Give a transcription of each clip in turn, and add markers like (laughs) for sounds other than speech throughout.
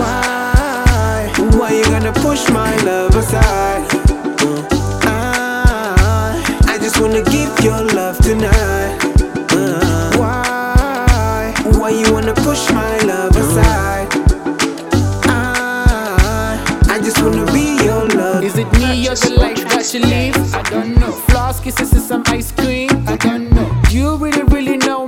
Why? Why you gonna push my love aside? I, I just wanna give your love tonight. Why? Why you wanna push my love aside? I, I just wanna be your love. Is it me or the life that you live? I don't know. Flask kisses and some ice cream? I don't know. You really, really know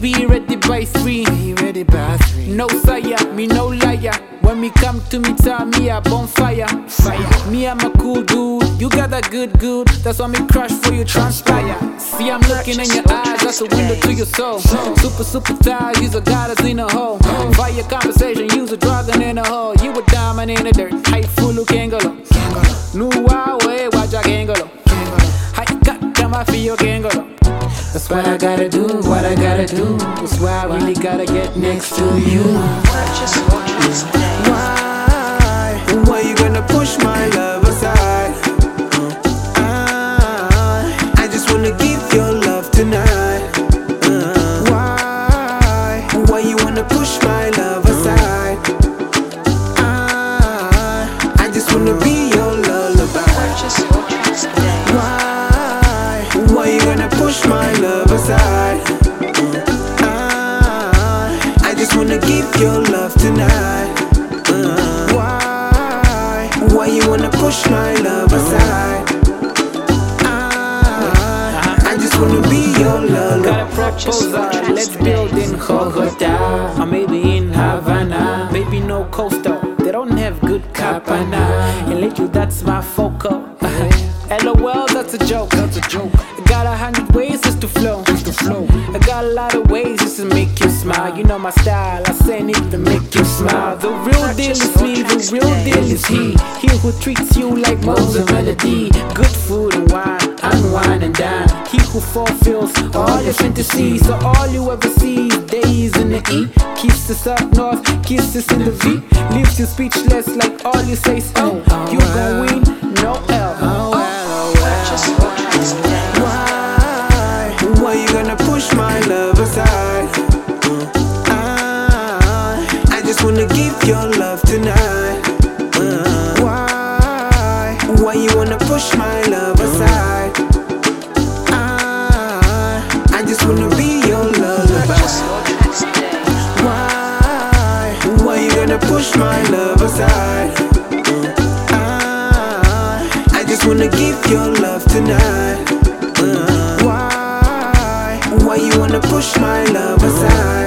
be ready by three. Be ready by three. No sire, me no liar. When me come to me, tell me a bonfire. Fire. Me, I'm a cool dude. You got that good, good. That's why me crush for you, transpire. See, I'm looking in your eyes. That's a window to your soul. Super, super tired. Use a goddess in a hole. Fire your conversation. Use a dragon in a hole. You a diamond in the dirt. Hype full of What I gotta do, what I gotta do. That's why I really gotta get next to you. Why? Push my love aside? Uh, I, I just wanna give your love tonight. Uh, why? Why you wanna push my love aside? I, I just wanna be your Got a proposal, let's build in Bogota Or maybe in Havana Maybe no coastal, they don't have good capana And lately that's my focal (laughs) LOL, that's a joke, that's a joke. I got a hundred ways just to flow, just to flow. I got a lot of ways just to make you smile. You know my style, I say it to make you smile. The real deal is me, the real deal is he. He who treats you like Moses Melody. Good food and wine, unwind and dine. He who fulfills all your fantasies. So all you ever see is days in the E. Kisses up north, kisses in the V. Leaves you speechless like all you say is oh You gon' win, no wanna give your love tonight. Uh, why? Why you wanna push my love aside? I, I just wanna be your lullaby. Why? Why you gonna push my love aside? Uh, I, I just wanna give your love tonight. Uh, why? Why you wanna push my love aside?